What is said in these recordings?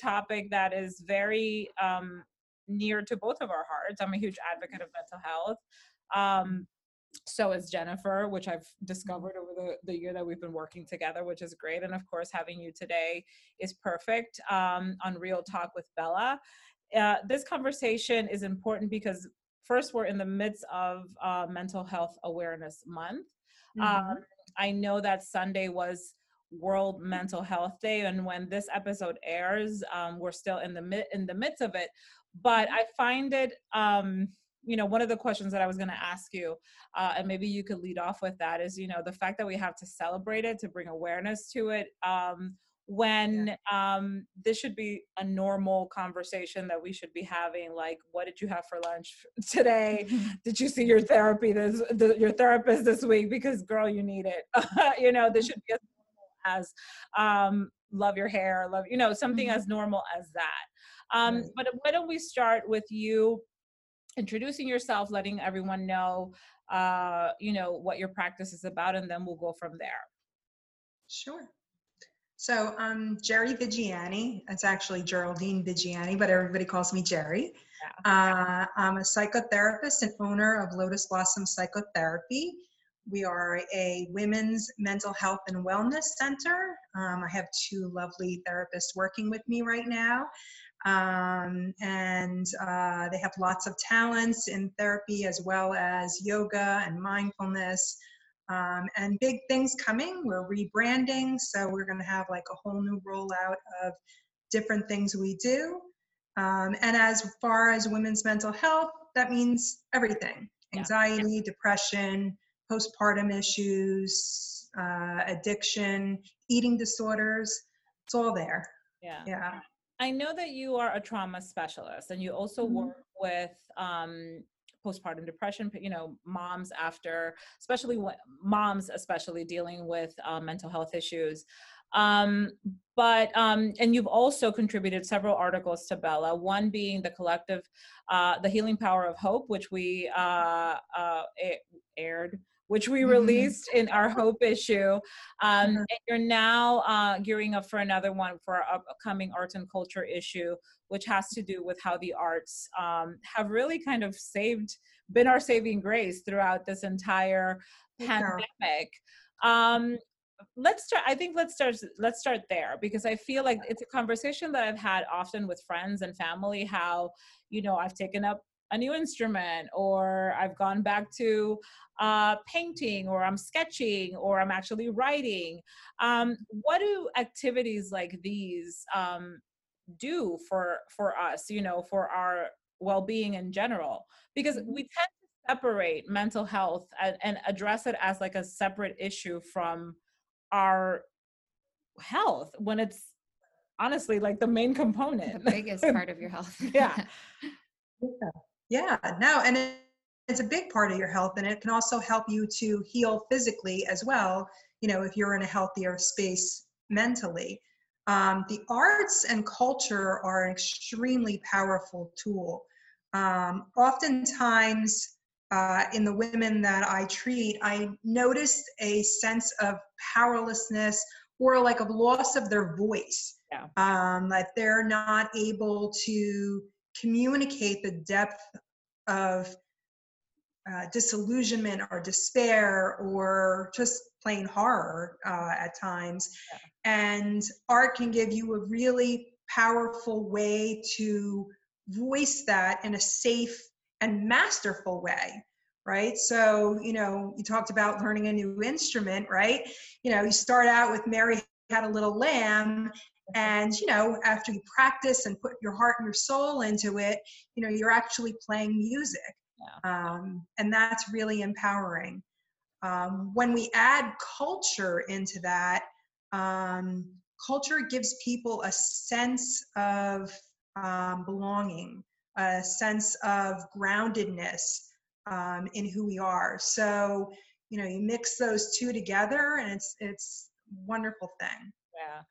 topic that is very um, near to both of our hearts. I'm a huge advocate of mental health. Um, so is Jennifer, which I've discovered over the, the year that we've been working together, which is great. And of course, having you today is perfect um, on Real Talk with Bella. Uh, this conversation is important because first, we're in the midst of uh, Mental Health Awareness Month. Mm-hmm. Um, I know that Sunday was World Mental Health Day, and when this episode airs, um, we're still in the mid in the midst of it. But I find it, um, you know, one of the questions that I was going to ask you, uh, and maybe you could lead off with that, is you know the fact that we have to celebrate it to bring awareness to it. Um, when um, this should be a normal conversation that we should be having like what did you have for lunch today? Did you see your therapy this the, your therapist this week? Because girl you need it. You know this should be as as um, love your hair, love, you know, something mm-hmm. as normal as that. Um, right. But why don't we start with you introducing yourself, letting everyone know, uh, you know, what your practice is about, and then we'll go from there. Sure. So um, Jerry Vigiani. It's actually Geraldine Vigiani, but everybody calls me Jerry. Yeah. Uh, I'm a psychotherapist and owner of Lotus Blossom Psychotherapy. We are a women's mental health and wellness center. Um, I have two lovely therapists working with me right now. Um, and uh, they have lots of talents in therapy as well as yoga and mindfulness. Um, and big things coming. We're rebranding, so we're going to have like a whole new rollout of different things we do. Um, and as far as women's mental health, that means everything anxiety, yeah. depression, postpartum issues, uh, addiction, eating disorders. It's all there. Yeah. Yeah. I know that you are a trauma specialist and you also mm-hmm. work with um, postpartum depression you know moms after especially moms especially dealing with uh, mental health issues um, but um, and you've also contributed several articles to bella one being the collective uh, the healing power of hope which we uh, uh, aired which we mm-hmm. released in our Hope issue. Um, mm-hmm. and you're now uh, gearing up for another one for our upcoming arts and culture issue, which has to do with how the arts um, have really kind of saved, been our saving grace throughout this entire pandemic. Um, let's start i think let's start let's start there because i feel like it's a conversation that i've had often with friends and family how you know i've taken up a new instrument or i've gone back to uh, painting or i'm sketching or i'm actually writing. Um, what do activities like these um, do for for us you know for our well-being in general? Because mm-hmm. we tend to separate mental health and, and address it as like a separate issue from our health when it's honestly like the main component. the biggest part of your health. Yeah yeah yeah, no, and it, it's a big part of your health, and it can also help you to heal physically as well. You know, if you're in a healthier space mentally. Um, the arts and culture are an extremely powerful tool. Um, oftentimes, uh, in the women that I treat, I noticed a sense of powerlessness or like a loss of their voice. Yeah. Um, that they're not able to communicate the depth of uh, disillusionment or despair or just plain horror uh, at times. Yeah. And art can give you a really powerful way to voice that in a safe and masterful way. Right. So, you know, you talked about learning a new instrument, right? You know, you start out with Mary had a little lamb and you know after you practice and put your heart and your soul into it you know you're actually playing music. Yeah. um, and that's really empowering. Um, when we add culture into that um, culture gives people a sense of um, belonging a sense of groundedness um, in who we are. So you know you mix those two together and it's it's wonderful thing. Yeah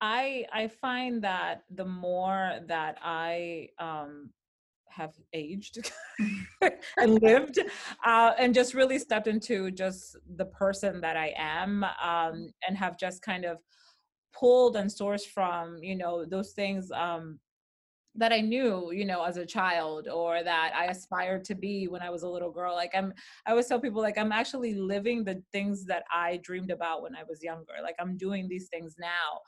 I I find that the more that I um, have aged and lived uh, and just really stepped into just the person that I am um, and have just kind of pulled and sourced from you know those things um that I knew, you know, as a child or that I aspired to be when I was a little girl. Like I'm I always tell people like I'm actually living the things that I dreamed about when I was younger. Like I'm doing these things now.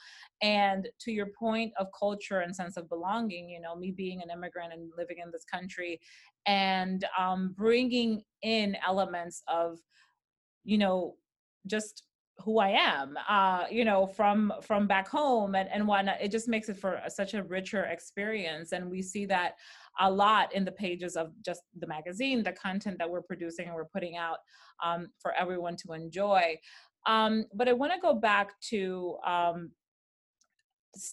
And to your point of culture and sense of belonging, you know, me being an immigrant and living in this country and um bringing in elements of you know just who I am, uh, you know, from from back home and and whatnot. It just makes it for such a richer experience, and we see that a lot in the pages of just the magazine, the content that we're producing and we're putting out um, for everyone to enjoy. Um, but I want to go back to um,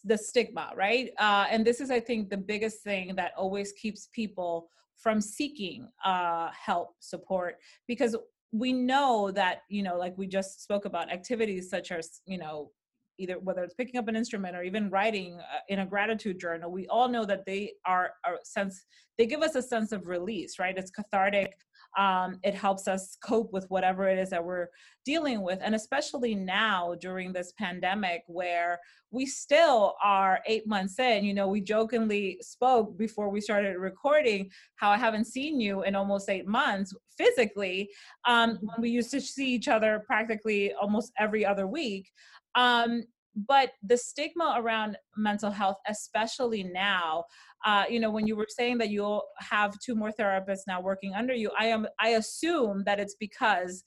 the stigma, right? Uh, and this is, I think, the biggest thing that always keeps people from seeking uh, help, support, because we know that you know like we just spoke about activities such as you know either whether it's picking up an instrument or even writing uh, in a gratitude journal we all know that they are a sense they give us a sense of release right? It's cathartic um, it helps us cope with whatever it is that we're dealing with. And especially now during this pandemic where we still are eight months in you know we jokingly spoke before we started recording how i haven't seen you in almost eight months physically um, when we used to see each other practically almost every other week. Um, but the stigma around mental health especially now uh, you know when you were saying that you'll have two more therapists now working under you i am i assume that it's because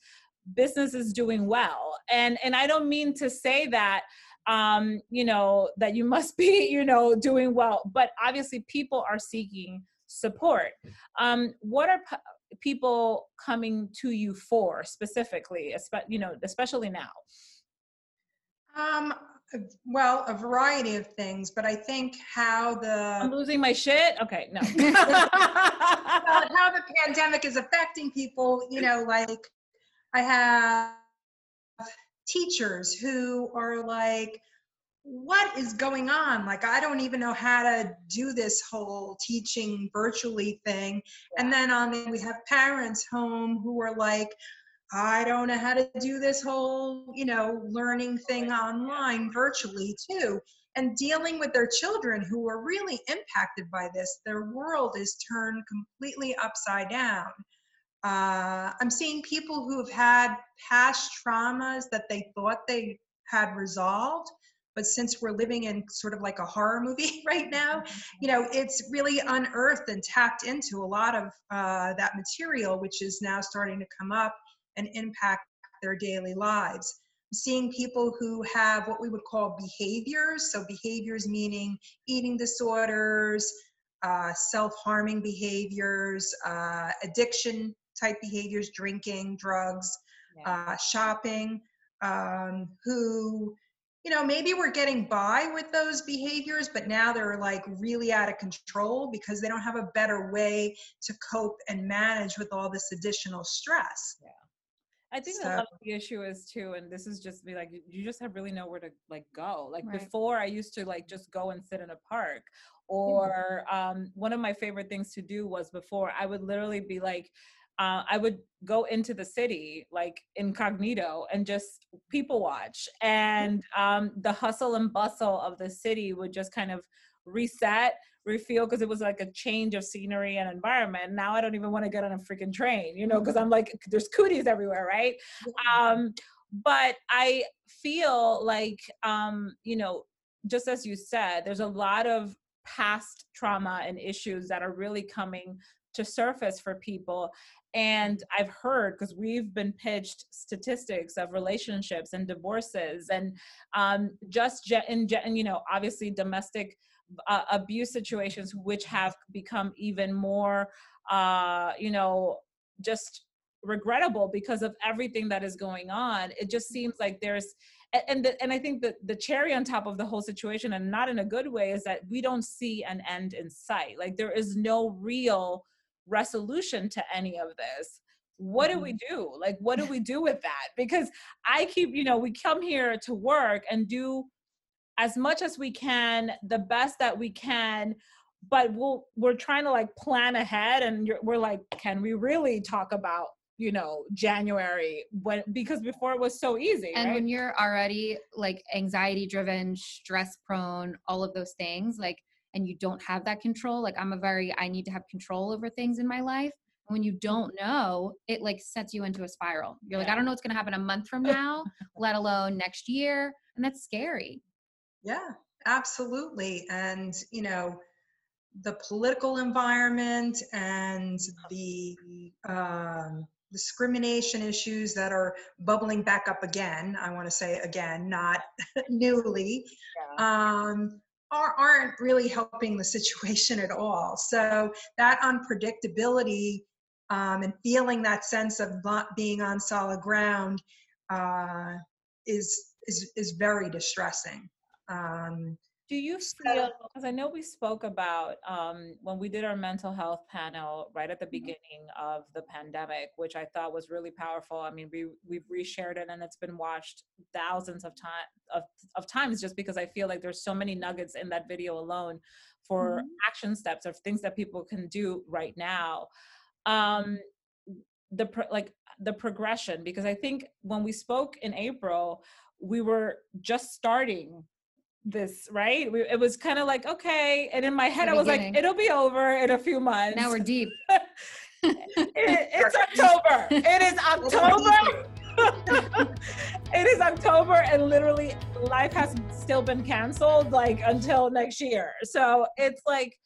business is doing well. And and i don't mean to say that um you know that you must be you know doing well but obviously people are seeking support. Um what are p- people coming to you for specifically you know especially now? Um well, a variety of things, but I think how the I'm losing my shit. Okay, no. how the pandemic is affecting people, you know, like I have teachers who are like, what is going on? Like, I don't even know how to do this whole teaching virtually thing. And then on um, we have parents home who are like, I don't know how to do this whole, you know, learning thing online virtually too. And dealing with their children who are really impacted by this, their world is turned completely upside down. Uh, I'm seeing people who have had past traumas that they thought they had resolved, but since we're living in sort of like a horror movie right now, you know, it's really unearthed and tapped into a lot of uh, that material, which is now starting to come up and impact their daily lives. Seeing people who have what we would call behaviors, so behaviors meaning eating disorders, uh, self harming behaviors, uh, addiction type behaviors, drinking, drugs, yeah. uh, shopping, um, who you know maybe we're getting by with those behaviors but now they're like really out of control because they don't have a better way to cope and manage with all this additional stress yeah. I think so. a lot of the issue is too, and this is just me like you just have really nowhere to like go. Like right. before, I used to like just go and sit in a park, or um, one of my favorite things to do was before I would literally be like, uh, I would go into the city like incognito and just people watch, and um, the hustle and bustle of the city would just kind of reset refuel because it was like a change of scenery and environment. Now I don't even want to get on a freaking train, you know, because I'm like, there's cooties everywhere, right? Um, but I feel like, um, you know, just as you said, there's a lot of past trauma and issues that are really coming to surface for people and i've heard because we've been pitched statistics of relationships and divorces and um, just in, in you know obviously domestic uh, abuse situations which have become even more uh, you know just regrettable because of everything that is going on. It just seems like there's and the, and I think that the cherry on top of the whole situation and not in a good way is that we don't see an end in sight. Like there is no real resolution to any of this. What do we mm-hmm. do? Like what do we do with that? Because i keep you know we come here to work and do as much as we can, the best that we can, but we'll, we're trying to like plan ahead and we're like, can we really talk about you know january when because before it was so easy and right? when you're already like anxiety driven stress prone all of those things like and you don't have that control like i'm a very i need to have control over things in my life when you don't know it like sets you into a spiral. You're like i don't know what's going to happen a month from now let alone next year and that's scary yeah absolutely and you know the political environment and the um, discrimination issues that are bubbling back up again i want to say again not newly um, are, aren't really helping the situation at all. So that unpredictability um, and feeling that sense of not being on solid ground uh, is is is very distressing um, do you feel because i know we spoke about um, when we did our mental health panel right at the beginning of the pandemic which i thought was really powerful. I mean we we've reshared it and it's been watched thousands of time of, of times just because i feel like there's so many nuggets in that video alone for mm-hmm. action steps or things that people can do right now. Um the pro- like the progression because i think when we spoke in april we were just starting this right? We, it was kind of like okay and in my head i was like it'll be over in a few months. now we're deep. It, it's october. It is october. It is october and literally life has still been canceled like until next year. So it's like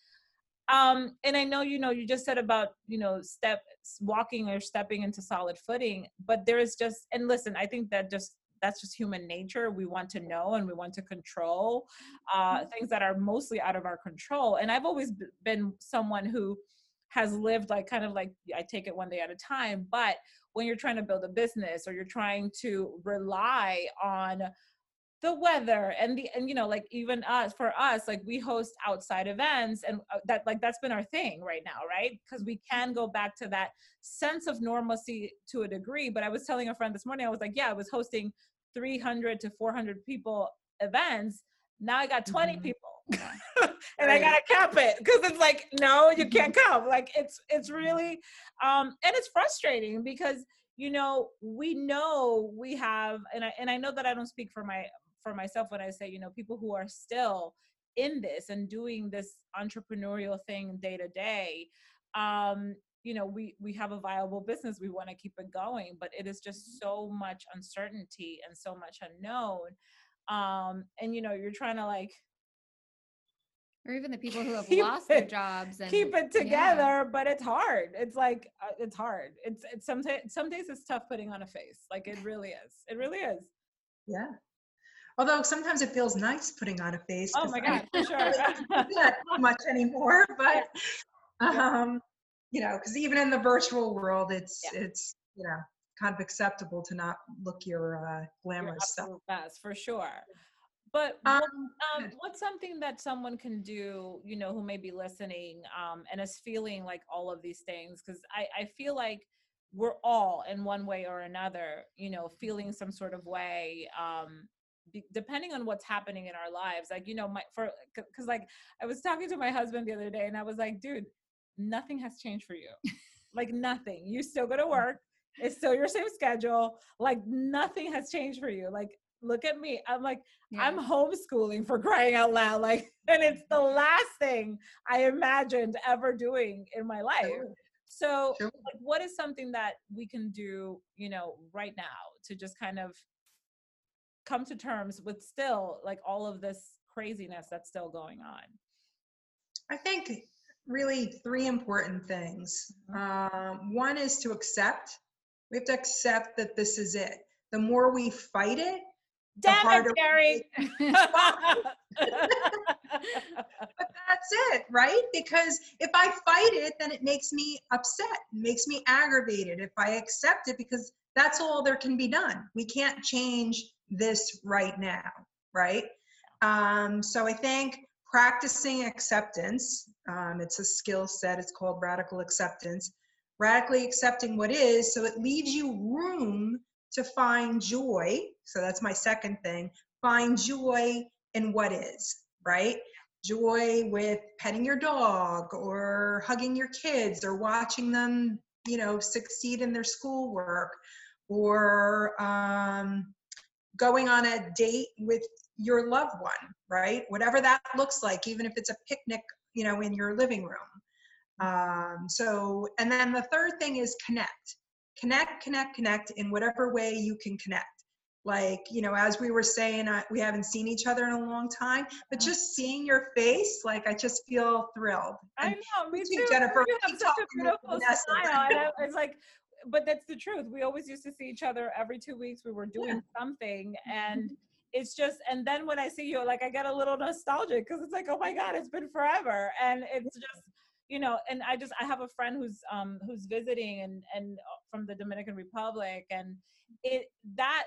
um and i know you know you just said about you know step walking or stepping into solid footing but there is just and listen i think that just that's just human nature we want to know and we want to control uh, mm-hmm. things that are mostly out of our control and i've always been someone who has lived like kind of like i take it one day at a time but when you're trying to build a business or you're trying to rely on the weather and the and you know like even us for us like we host outside events and uh, that like that's been our thing right now right because we can go back to that sense of normalcy to a degree but i was telling a friend this morning i was like yeah i was hosting 300 to 400 people events now i got 20 mm-hmm. people and right. i gotta cap it because it's like no you can't mm-hmm. come like it's it's really um and it's frustrating because you know we know we have and i and i know that i don't speak for my for myself when i say you know people who are still in this and doing this entrepreneurial thing day to day um you know we we have a viable business we want to keep it going but it is just mm-hmm. so much uncertainty and so much unknown um and you know you're trying to like or even the people who have lost it, their jobs and keep it together yeah. but it's hard. It's like uh, it's hard. It's it's sometimes some days it's tough putting on a face. Like it really is. It really is. Yeah. Although sometimes it feels nice putting on a face oh my god for sure. Not much anymore but um you know, because even in the virtual world, it's yeah. it's you know kind of acceptable to not look your uh, glamorous stuff. Best for sure. But um, um, what's something that someone can do, you know, who may be listening um, and is feeling like all of these things? Because I, I feel like we're all in one way or another, you know, feeling some sort of way, um, be, depending on what's happening in our lives. Like, you know, my for because like I was talking to my husband the other day, and I was like, dude, nothing has changed for you. like nothing. You still go to mm. work. It's still your same schedule. Like nothing has changed for you. Like look at me. I'm like yeah. I'm homeschooling for crying out loud. Like and it's the last thing I imagined ever doing in my life. Sure. So sure. like, what is something that we can do, you know, right now to just kind of come to terms with still like all of this craziness that's still going on? I think really three important things. Um, one is to accept. We have to accept that this is it. The more we fight it, Damn the harder it, Gary. but that's it, right? Because if I fight it, then it makes me upset, makes me aggravated. If I accept it, because that's all there can be done. We can't change this right now, right? Um, so I think practicing acceptance. Um, it's a skill set, it's called radical acceptance. Radically accepting what is, so it leaves you room to find joy. So that's my second thing find joy in what is, right? Joy with petting your dog or hugging your kids or watching them you know, succeed in their schoolwork or um, going on a date with your loved one, right? Whatever that looks like, even if it's a picnic, you know, in your living room. Um, so, and then the third thing is connect, connect, connect, connect in whatever way you can connect. Like, you know, as we were saying, uh, we haven't seen each other in a long time, but Uh-huh. just seeing your face, like, I just feel thrilled. I know, me too. Jennifer. You have such a beautiful smile. And I, it's like, but that's the truth. We always used to see each other every two weeks. We were doing something, and it's just. And then when I see you, like I get a little nostalgic because it's like, oh my god, it's been forever, and it's just. You know, and I just I have a friend who's um who's visiting and and uh, from the Dominican Republic, and it that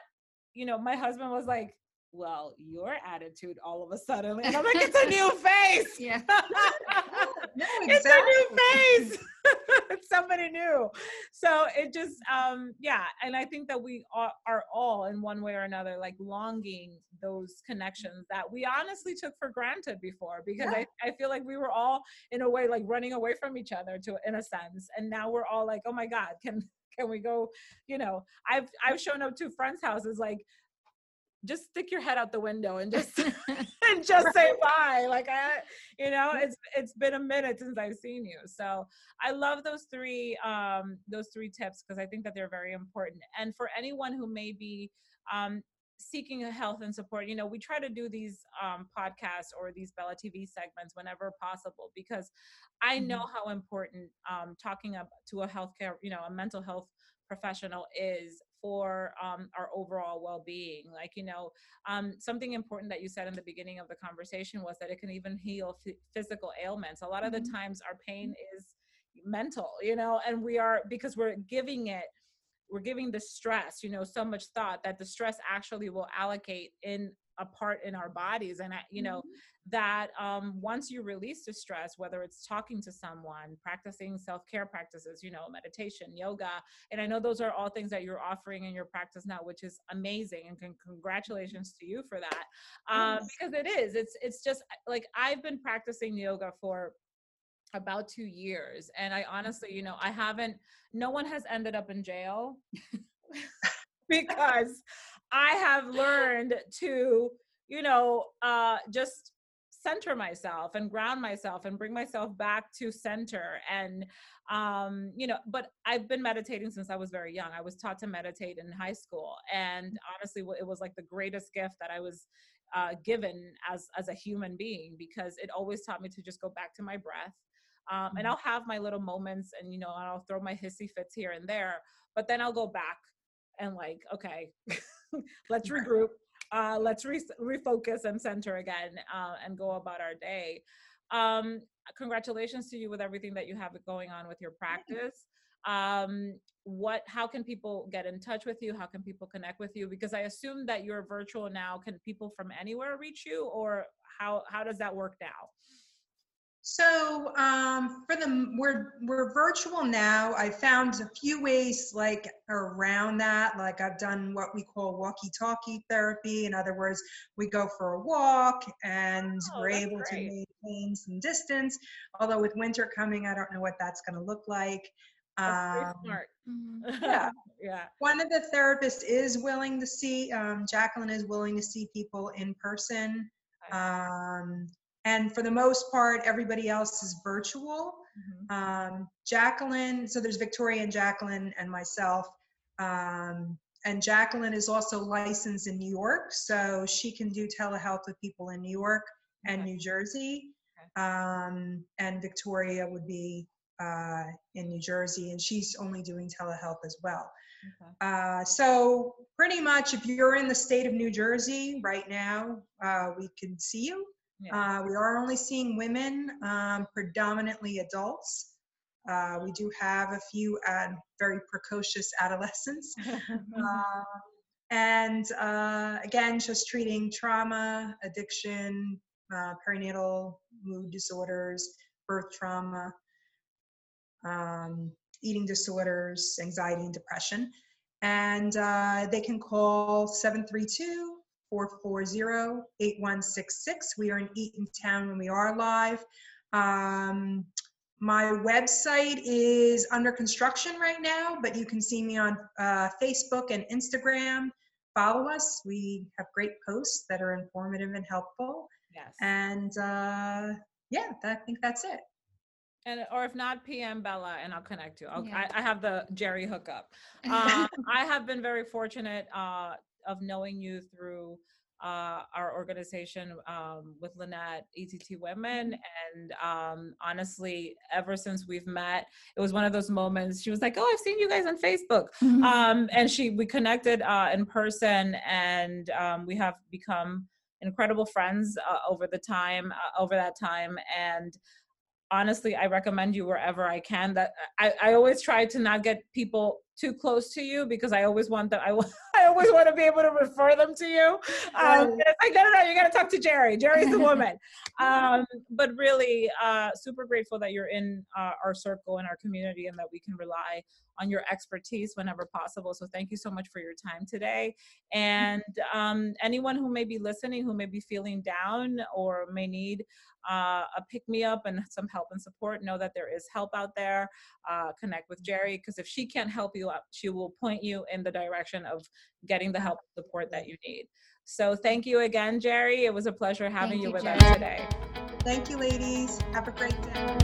you know my husband was like, well, your attitude all of a sudden, and I'm like, it's a new face. Yeah. No, it's a new face it's somebody new. So it just um yeah and i think that we are, are all in one way or another like longing those connections that we honestly took for granted before because I, I feel like we were all in a way like running away from each other to in a sense and now we're all like oh my god can can we go you know? I've i've shown up to friends houses like just stick your head out the window and just and just say bye like i you know it's it's been a minute since i've seen you so i love those three um those three tips because i think that they're very important and for anyone who may be um seeking a health and support you know we try to do these um podcasts or these bella tv segments whenever possible because i know how important um talking up to a healthcare you know a mental health professional is for um, our overall well-being like you know um, something important that you said in the beginning of the conversation was that it can even heal f- physical ailments. A lot of the times our pain is mental you know and we are because we're giving it we're giving the stress you know so much thought that the stress actually will allocate in a part in our bodies and I, you know that um, once you release the stress whether it's talking to someone practicing self-care practices you know meditation yoga and i know those are all things that you're offering in your practice now which is amazing and con- congratulations to you for that um, Yes. because it is it's it's just like i've been practicing yoga for about two years and i honestly you know i haven't no one has ended up in jail because i have learned to you know uh just center myself and ground myself and bring myself back to center and um you know but i've been meditating since i was very young. I was taught to meditate in high school and honestly it was like the greatest gift that i was uh, given as as a human being because it always taught me to just go back to my breath um, and i'll have my little moments and you know i'll throw my hissy fits here and there but then i'll go back and like okay let's regroup uh, let's re- refocus and center again uh, and go about our day. Um, congratulations to you with everything that you have going on with your practice. Um, what how can people get in touch with you? How can people connect with you? Because i assume that you're virtual now can people from anywhere reach you or how how does that work now So um, for the we're we're virtual now. I found a few ways like around that. Like I've done what we call walkie-talkie therapy. In other words, we go for a walk and Oh, we're that's able to maintain some distance. Although with winter coming, I don't know what that's going to look like. Very Um, smart Mhm. yeah. yeah One of the therapists is willing to see, um, Jacqueline is willing to see people in person. Okay. And for the most part, everybody else is virtual. Mhm. Um, Jacqueline, so there's Victoria and Jacqueline and myself. Um, and Jacqueline is also licensed in New York, so she can do telehealth with people in New York and Okay. New Jersey. Okay. Um, and Victoria would be uh, in New Jersey, and she's only doing telehealth as well. Okay. Uh, so pretty much, if you're in the state of New Jersey right now, uh, we can see you. Yeah. Uh, we are only seeing women, um, predominantly adults. Uh, we do have a few uh, very precocious adolescents. Uh, and uh, again, just treating trauma, addiction, uh, perinatal mood disorders, birth trauma, um, eating disorders, anxiety, and depression. And uh, they can call 732 440 8166. We are in Eatontown when we are live. Um, my website is under construction right now, but you can see me on uh, Facebook and Instagram. Follow us. We have great posts that are informative and helpful. Yes. And uh, yeah, I think that's it. And or if not, PM Bella, and I'll connect you. I'll, Yeah. I, I have the Jerry hookup. Um, I have been very fortunate uh, of knowing you through uh, our organization um, with Lynette, ETT Women, and um, honestly, ever since we've met, it was one of those moments. She was like, "Oh, I've seen you guys on Facebook," um, and she we connected uh, in person, and um, we have become incredible friends uh, over the time uh, over that time. And honestly i recommend you wherever i can that i, I always try to not get people too close to you because i always want them i, I always want to be able to refer them to you. Um, it's like no no no you got to talk to jerry. Jerry's the woman. Um, but really uh, super grateful that you're in uh, our circle and our community and that we can rely on your expertise whenever possible. So thank you so much for your time today. And um, anyone who may be listening who may be feeling down or may need uh, a pick me up and some help and support, know that there is help out there. Uh, connect with Jerry because if she can't help you up, she will point you in the direction of getting the help and support that you need. So thank you again, Jerry. It was a pleasure having you you, with Jerry. us today. Thank you, ladies. Have a great day.